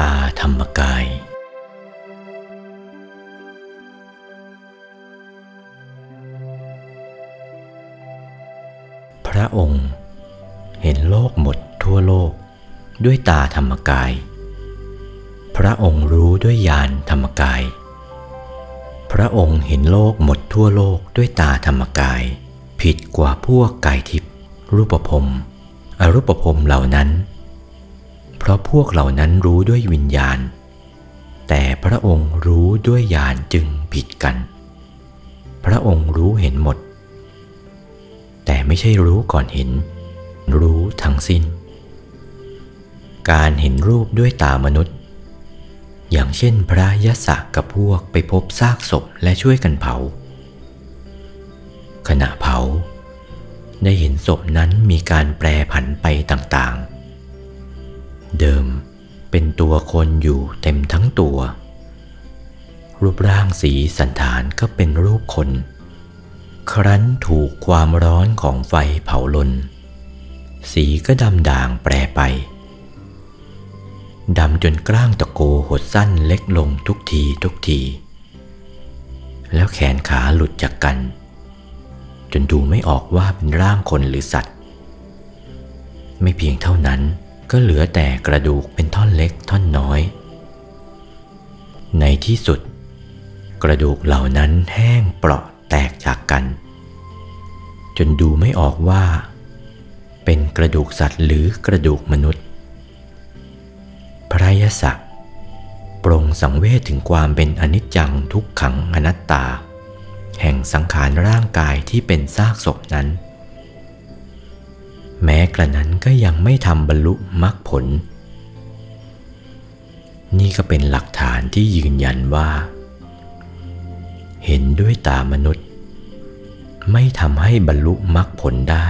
ตาธรรมกาย พระองค์ เห็นโลกหมดทั่วโลกด้วยตาธรรมกาย พระองค์รู้ด้วยญาณธรรมกาย พระองค์เห็นโลกหมดทั่วโลกด้วยตาธรรมกาย ผิดกว่าพวกกายทิพย์รูปภพอรูปภพเหล่านั้น เพราะพวกเหล่านั้นรู้ด้วยวิญญาณ แต่พระองค์รู้ด้วยญาณจึงผิดกัน พระองค์รู้เห็นหมด แต่ไม่ใช่รู้ก่อนเห็น รู้ทั้งสิ้น การเห็นรูปด้วยตามนุษย์ อย่างเช่นพระยศะกับพวกไปพบซากศพและช่วยกันเผา ขณะเผาได้เห็นศพนั้นมีการแปรผันไปต่างๆ เดิมเป็นตัวคนอยู่เต็มทั้งตัว รูปร่างสีสันฐานก็เป็นรูปคน ครั้นถูกความร้อนของไฟเผาลน สีก็ดำด่างแปรไป ดำจนกล้างตะโกหดสั้นเล็กลงทุกทีทุกที แล้วแขนขาหลุดจากกัน จนดูไม่ออกว่าเป็นร่างคนหรือสัตว์ ไม่เพียงเท่านั้น ก็เหลือแต่กระดูกเป็นท่อนเล็กท่อนน้อย ในที่สุด กระดูกเหล่านั้นแห้งเปราะแตกจากกัน จนดูไม่ออกว่า เป็นกระดูกสัตว์หรือกระดูกมนุษย์ พระยศักดิ์ปรงสังเวชถึงความเป็นอนิจจังทุกขังอนัตตา แห่งสังขารร่างกายที่เป็นซากศพนั้น แม้กระนั้นก็ยังไม่ทำบรรลุมรรคผล นี่ก็เป็นหลักฐานที่ยืนยันว่า เห็นด้วยตามนุษย์ ไม่ทำให้บรรลุมรรคผลได้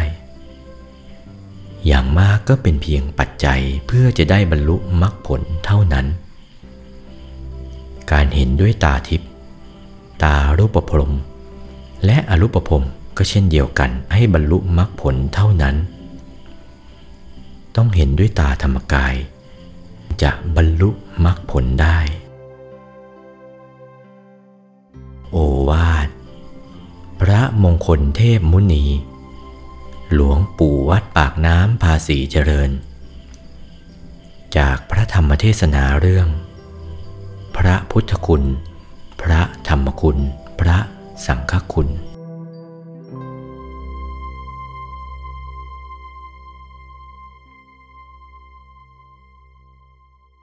อย่างมากก็เป็นเพียงปัจจัยเพื่อจะได้บรรลุมรรคผลเท่านั้น การเห็นด้วยตาทิพย์ตารูปพรมและอรูปพรมก็เช่นเดียวกันให้บรรลุมรรคผลเท่านั้น ต้องเห็นด้วยตาธรรมกาย จะบรรลุมรรคผลได้ โอวาท พระมงคลเทพมุนี หลวงปู่วัดปากน้ำภาษีเจริญ จากพระธรรมเทศนาเรื่อง พระพุทธคุณ พระธรรมคุณ พระสังฆคุณ